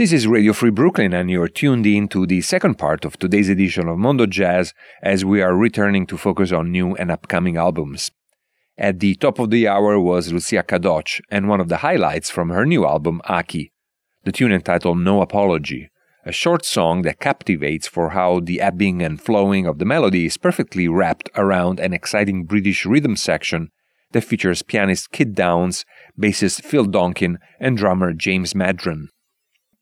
This is Radio Free Brooklyn, and you're tuned in to the second part of today's edition of Mondo Jazz as we are returning to focus on new and upcoming albums. At the top of the hour was Lucia Cadotsch, and one of the highlights from her new album, Aki, the tune entitled No Apology, a short song that captivates for how the ebbing and flowing of the melody is perfectly wrapped around an exciting British rhythm section that features pianist Kit Downes, bassist Phil Donkin, and drummer James Maddren.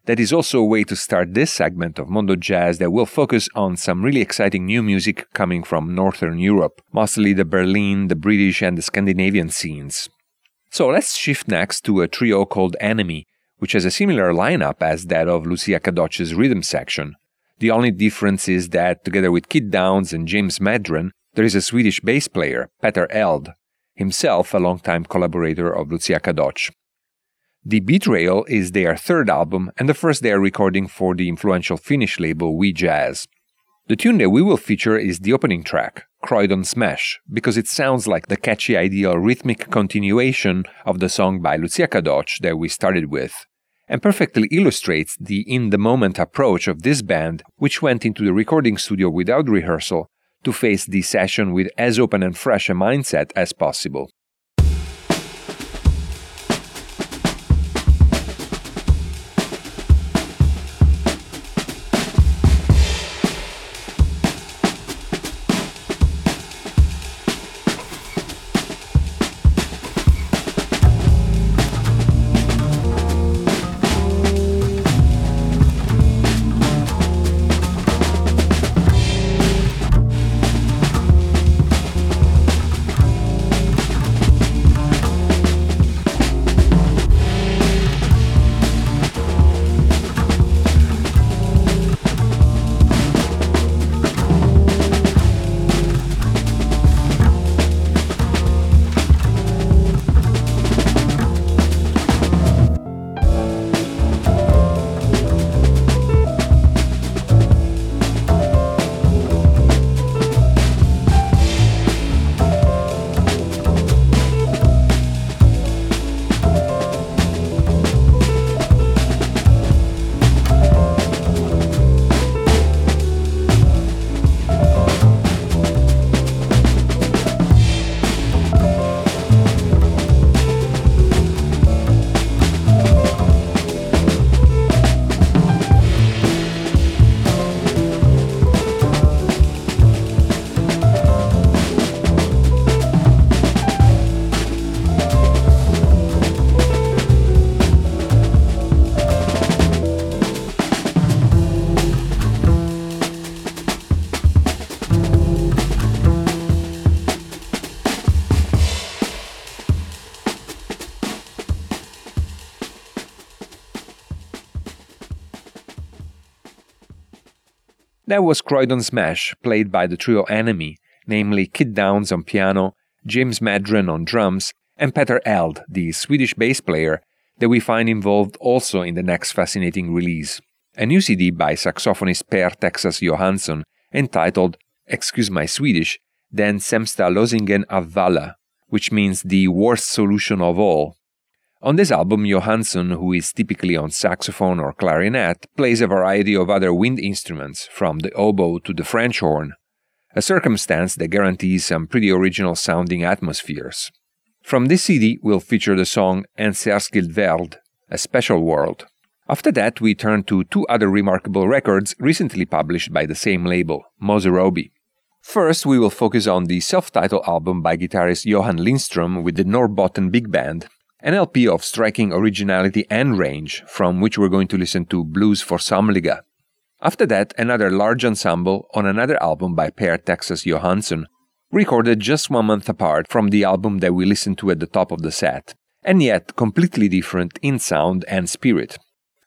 That is also a way to start this segment of Mondo Jazz that will focus on some really exciting new music coming from Northern Europe, mostly the Berlin, the British, and the Scandinavian scenes. So let's shift next to a trio called Enemy, which has a similar lineup as that of Lucia Cadotsch's rhythm section. The only difference is that, together with Kit Downes and James Maddren, there is a Swedish bass player, Petter Eldh, himself a longtime collaborator of Lucia Cadotsch. The Betrayal is their third album and the first they are recording for the influential Finnish label We Jazz. The tune that we will feature is the opening track, Croydon Smash, because it sounds like the catchy ideal rhythmic continuation of the song by Lucia Cadotsch that we started with, and perfectly illustrates the in the moment approach of this band, which went into the recording studio without rehearsal to face the session with as open and fresh a mindset as possible. That was Croydon Smash, played by the trio Enemy, namely Kit Downes on piano, James Maddren on drums, and Petter Eldh, the Swedish bass player that we find involved also in the next fascinating release, a new CD by saxophonist Per Texas Johansson entitled, excuse my Swedish, Den sämsta lösningen av alla, which means the worst solution of all. On this album, Johansson, who is typically on saxophone or clarinet, plays a variety of other wind instruments, from the oboe to the French horn, a circumstance that guarantees some pretty original sounding atmospheres. From this CD, we'll feature the song En särskild a special world. After that, we turn to two other remarkable records recently published by the same label, Moserobie. First, we will focus on the self titled album by guitarist Johan Lindström with the Norrbotten Big Band, an LP of striking originality and range, from which we're going to listen to Blues for Somliga. After that, another large ensemble on another album by Per Texas Johansson, recorded just one month apart from the album that we listened to at the top of the set, and yet completely different in sound and spirit.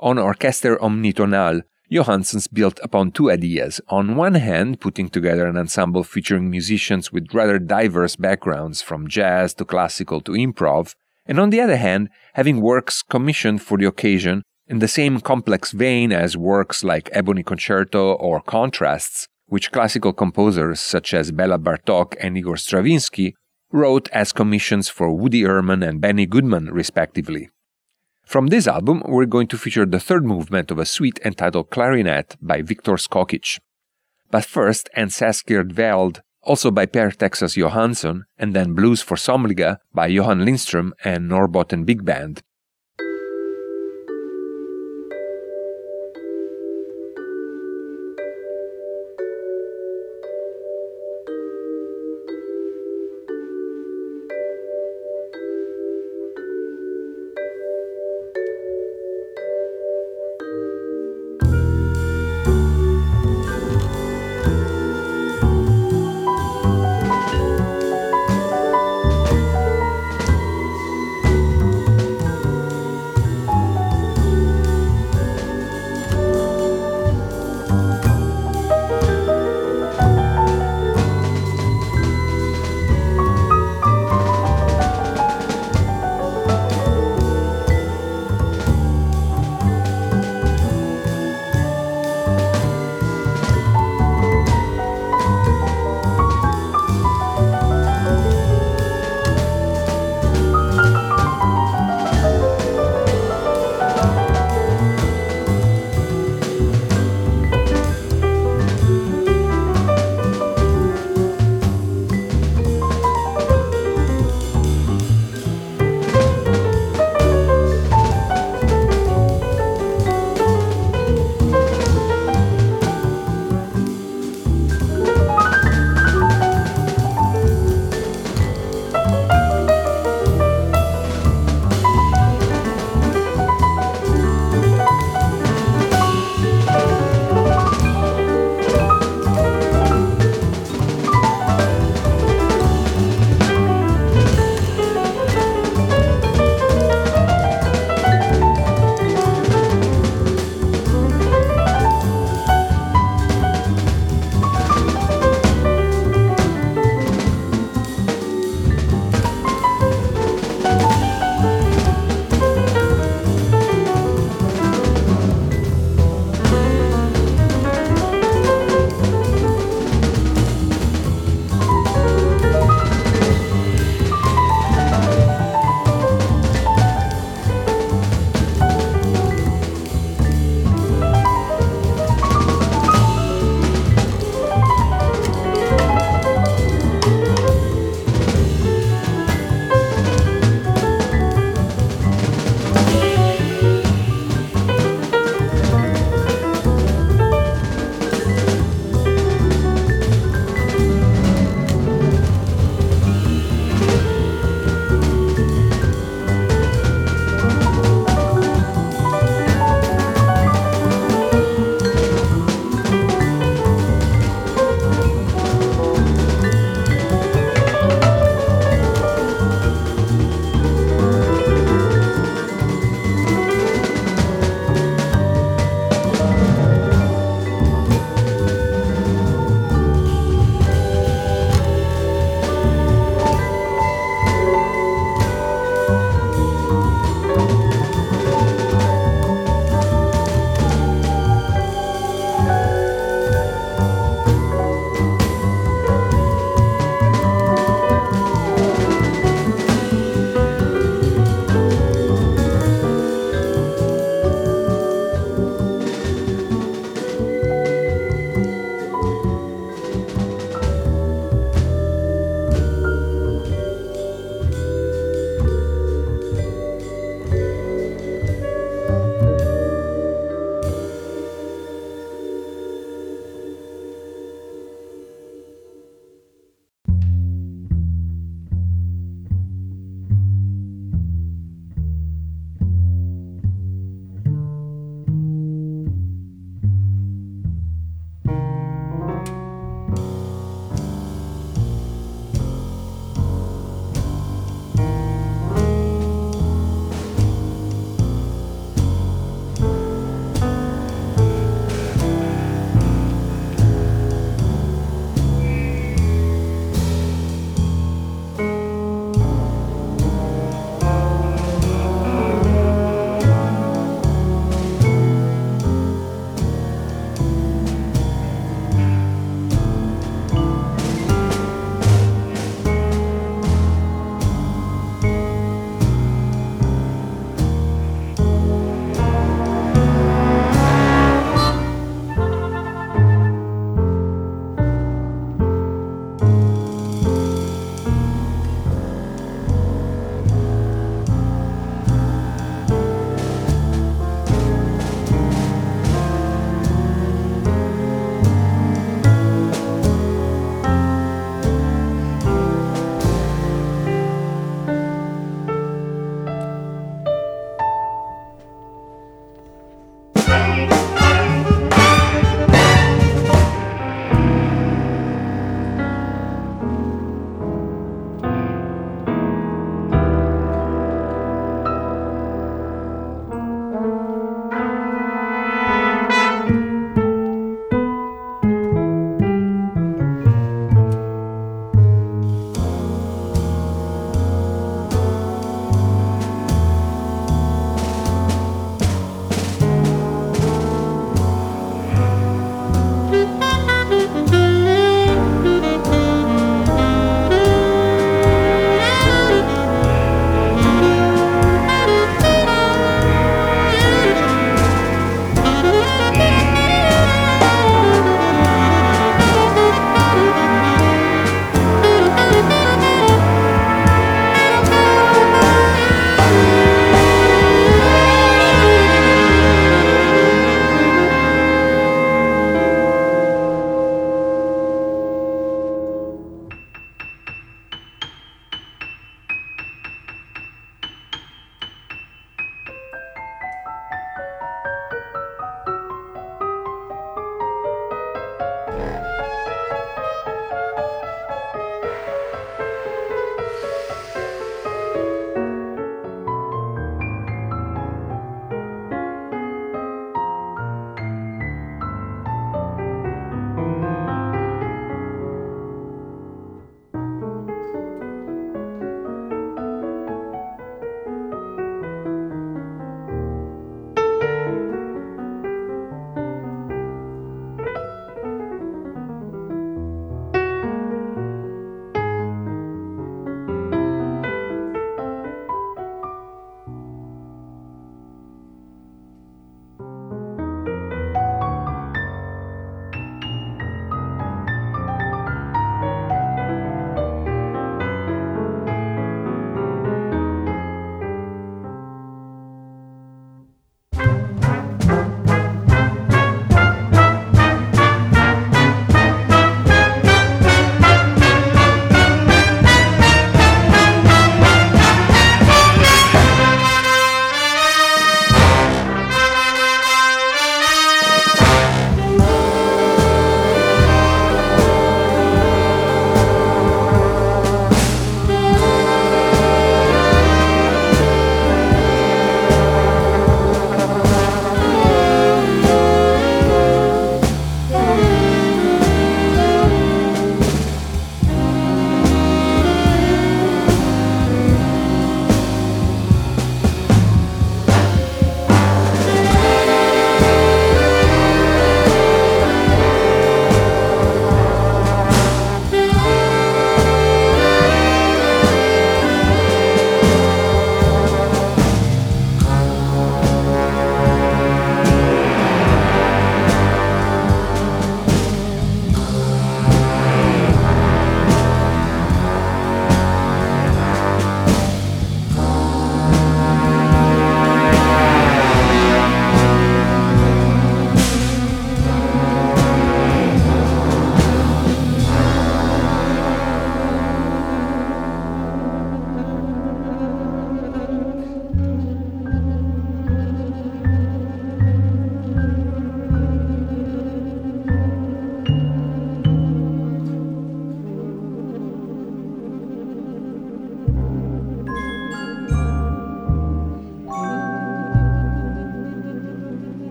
On Orchester Omnitonal, Johansson's built upon two ideas. On one hand, putting together an ensemble featuring musicians with rather diverse backgrounds, from jazz to classical to improv, and on the other hand, having works commissioned for the occasion in the same complex vein as works like Ebony Concerto or Contrasts, which classical composers such as Bela Bartok and Igor Stravinsky wrote as commissions for Woody Herman and Benny Goodman, respectively. From this album, we're going to feature the third movement of a suite entitled Clarinet by Viktor Skokic. But first, särskild värld, also by Per Texas Johansson, and then Blues for Somliga by Johan Lindström and Norrbotten Big Band.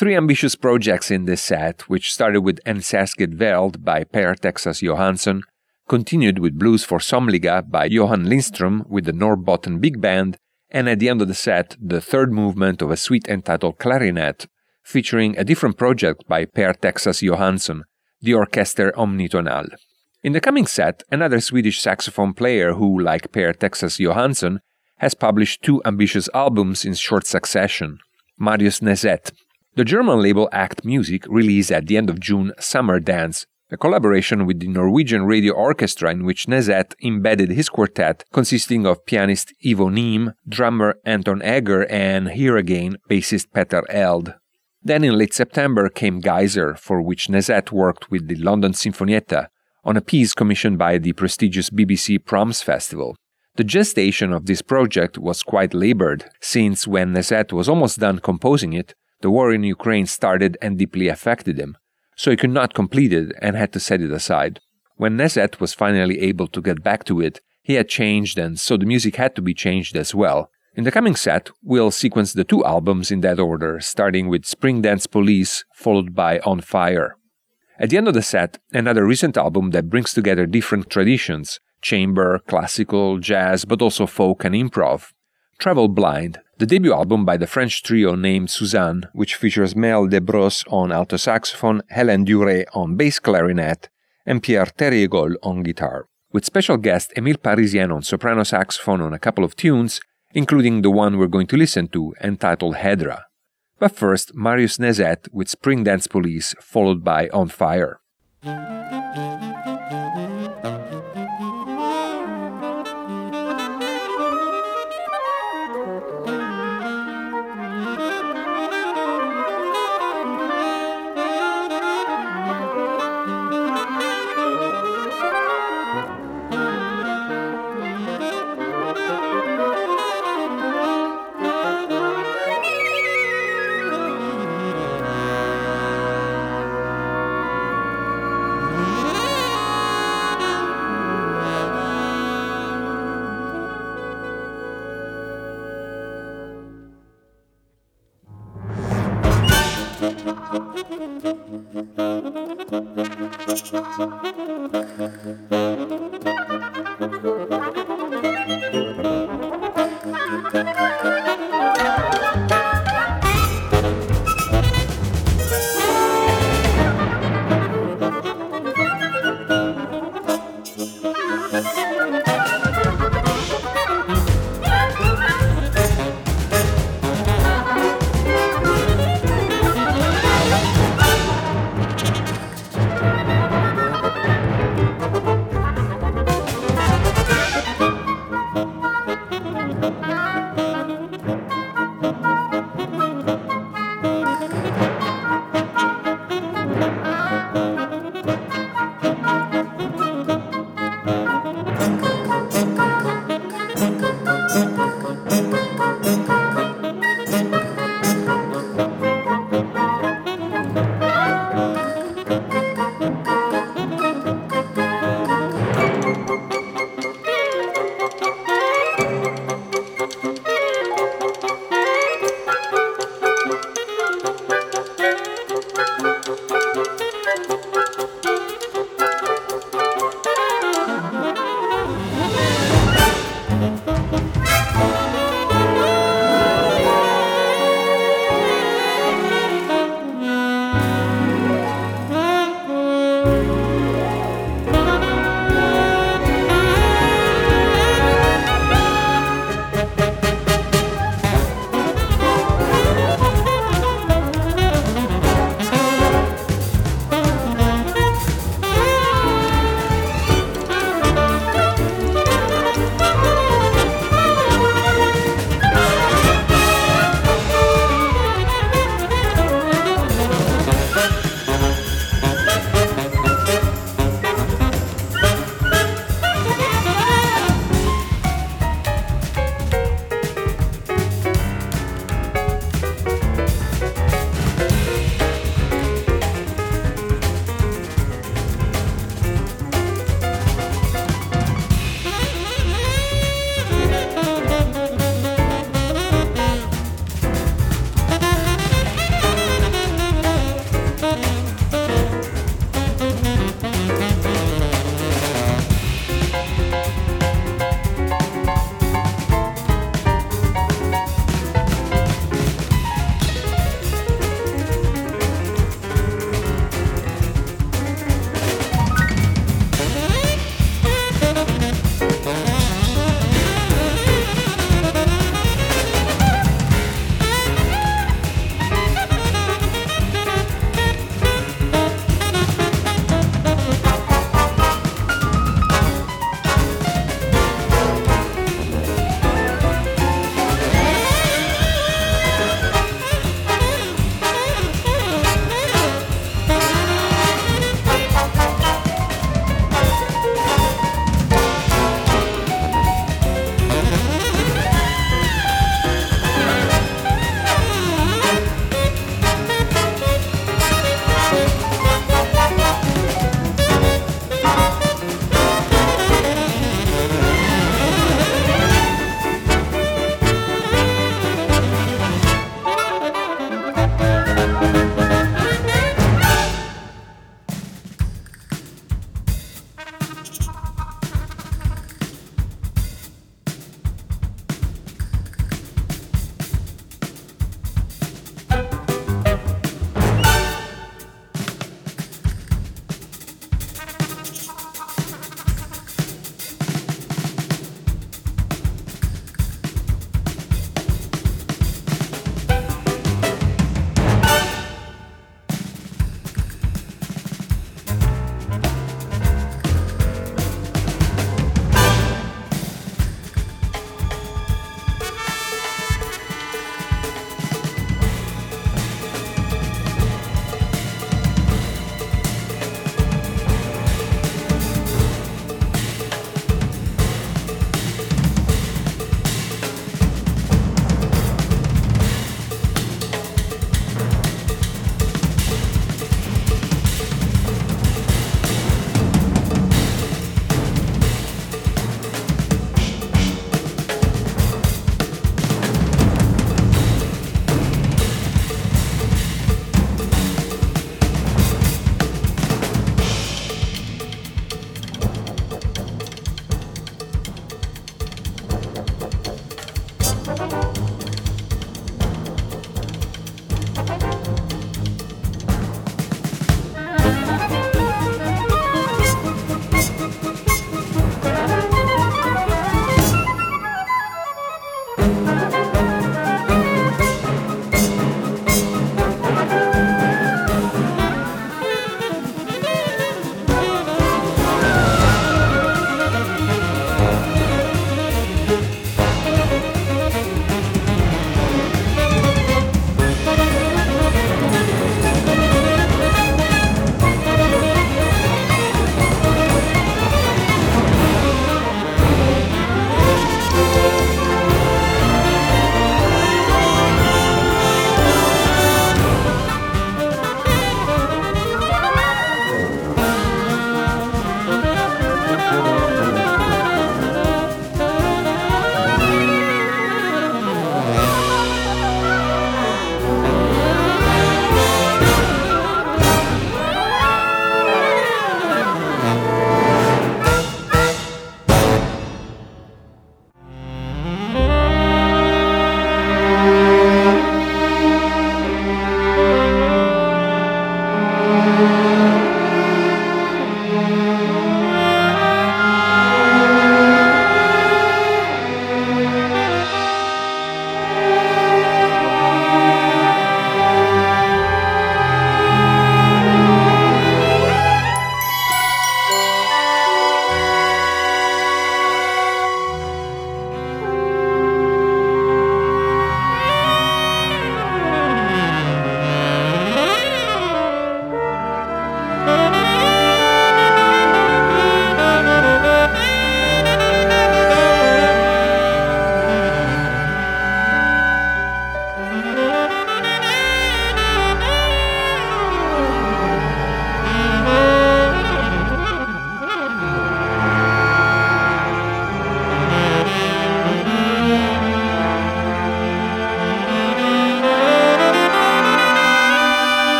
Three ambitious projects in this set, which started with En Värld by Per Texas Johansson, continued with Blues for Somliga by Johan Lindström with the Norrbotten Big Band, and at the end of the set, the third movement of a suite entitled Clarinet, featuring a different project by Per Texas Johansson, the Orchester Omnitonal. In the coming set, another Swedish saxophone player who, like Per Texas Johansson, has published two ambitious albums in short succession, Marius Neset, the German label Act Music released at the end of June Summer Dance, a collaboration with the Norwegian Radio Orchestra in which Neset embedded his quartet consisting of pianist Ivo Neame, drummer Anton Eger, and here again bassist Petter Eldh. Then in late September came Geyser, for which Neset worked with the London Sinfonietta on a piece commissioned by the prestigious BBC Proms Festival. The gestation of this project was quite labored, since when Neset was almost done composing it, the war in Ukraine started and deeply affected him, so he could not complete it and had to set it aside. When Neset was finally able to get back to it, he had changed and so the music had to be changed as well. In the coming set, we'll sequence the two albums in that order, starting with Spring Dance Police, followed by On Fire. At the end of the set, another recent album that brings together different traditions chamber, classical, jazz, but also folk and improv. Travel Blind, the debut album by the French trio named Suzanne, which features Mel Desbrosses on alto saxophone, Hélène Duret on bass clarinet, and Pierre Tereygeol on guitar, with special guest Emile Parisien on soprano saxophone on a couple of tunes, including the one we're going to listen to, entitled Hedra. But first, Marius Neset with Spring Dance Police, followed by On Fire.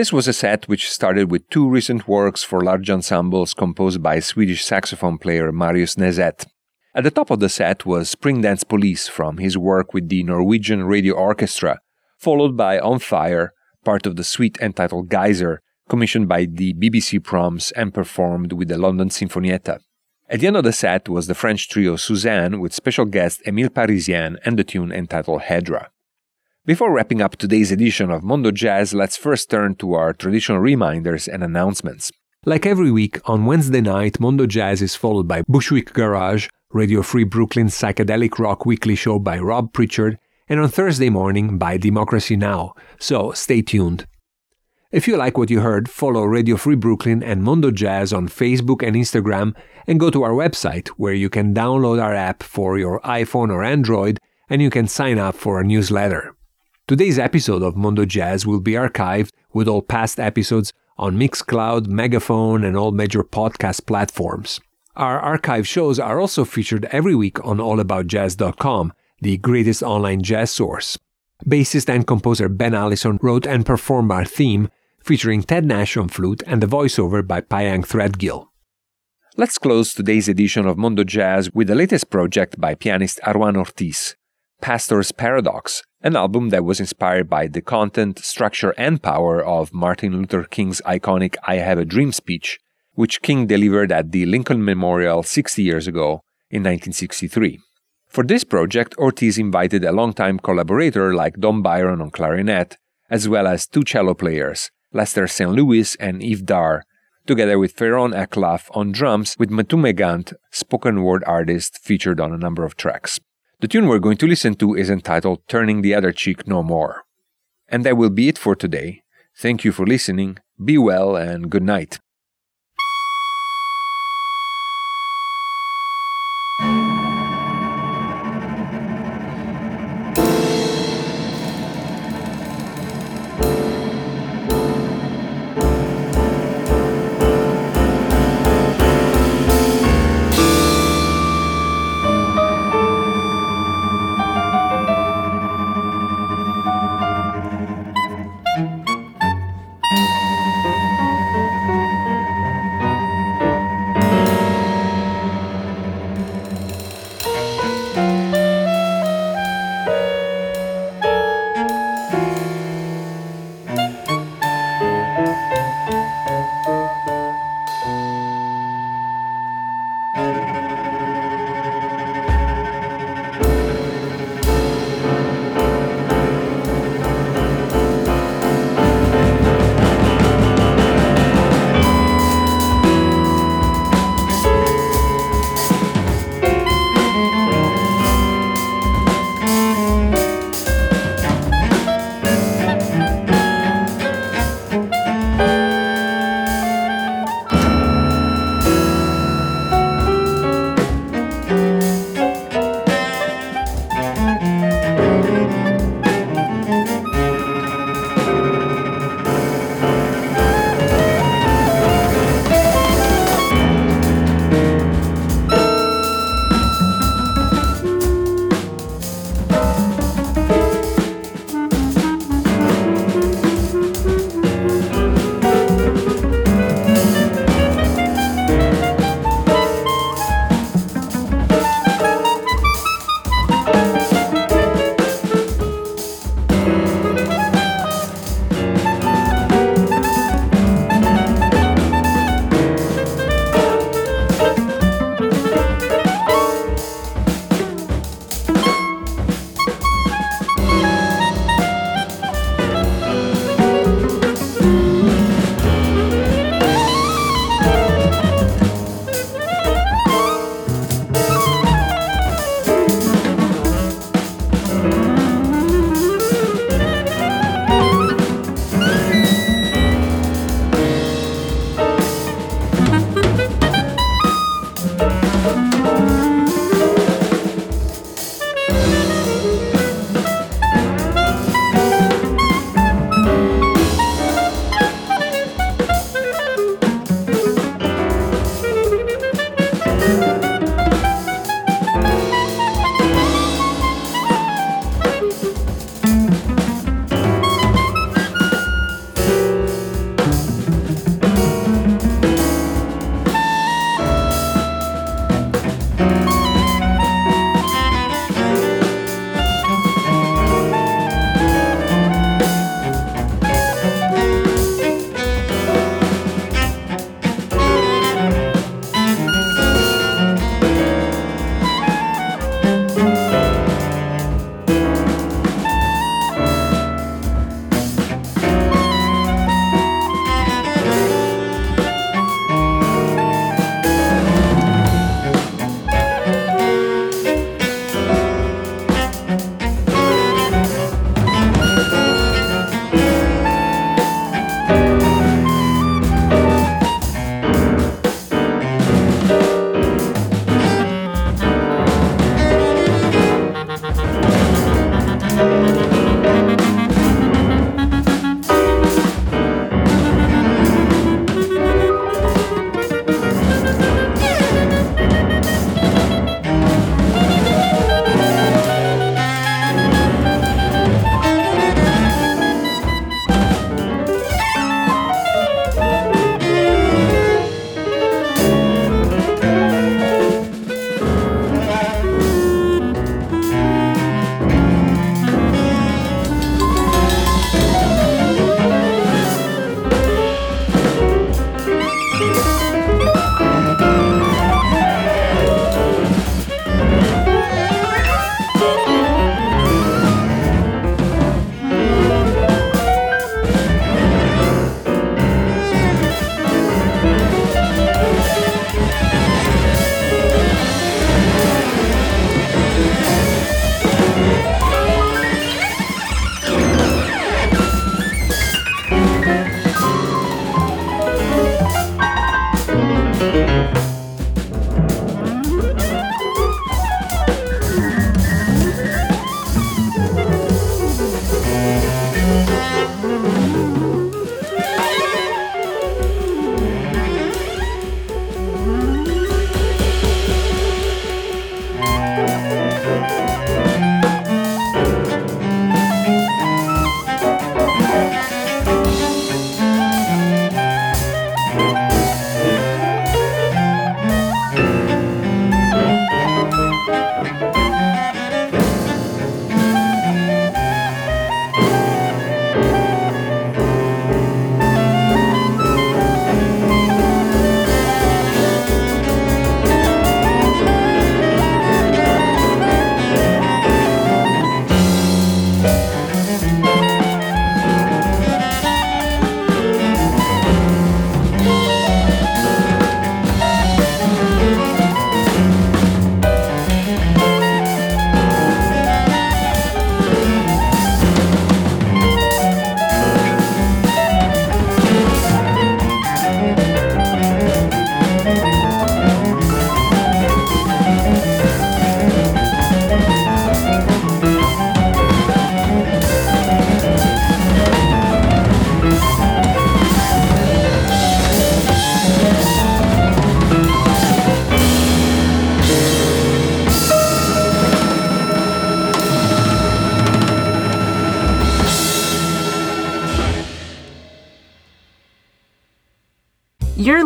This was a set which started with two recent works for large ensembles composed by Swedish saxophone player Marius Neset. At the top of the set was Spring Dance Police from his work with the Norwegian Radio Orchestra, followed by On Fire, part of the suite entitled Geyser, commissioned by the BBC Proms and performed with the London Sinfonietta. At the end of the set was the French trio Suzanne with special guest Emile Parisien and the tune entitled Hedra. Before wrapping up today's edition of Mondo Jazz, let's first turn to our traditional reminders and announcements. Like every week, on Wednesday night, Mondo Jazz is followed by Bushwick Garage, Radio Free Brooklyn's psychedelic rock weekly show by Rob Pritchard, and on Thursday morning by Democracy Now! So stay tuned. If you like what you heard, follow Radio Free Brooklyn and Mondo Jazz on Facebook and Instagram, and go to our website where you can download our app for your iPhone or Android and you can sign up for our newsletter. Today's episode of Mondo Jazz will be archived with all past episodes on Mixcloud, Megaphone, and all major podcast platforms. Our archive shows are also featured every week on allaboutjazz.com, the greatest online jazz source. Bassist and composer Ben Allison wrote and performed our theme, featuring Ted Nash on flute and the voiceover by Pyeng Threadgill. Let's close today's edition of Mondo Jazz with the latest project by pianist Aruan Ortiz, Pastor's Paradox, an album that was inspired by the content, structure, and power of Martin Luther King's iconic I Have a Dream speech, which King delivered at the Lincoln Memorial 60 years ago in 1963. For this project, Ortiz invited a longtime collaborator like Don Byron on clarinet, as well as two cello players, Lester St. Louis and Eve Dar, together with Pheeroan akLaff on drums with Mtume Gant, spoken word artist featured on a number of tracks. The tune we're going to listen to is entitled Turning the Other Cheek No More. And that will be it for today. Thank you for listening, be well, and good night.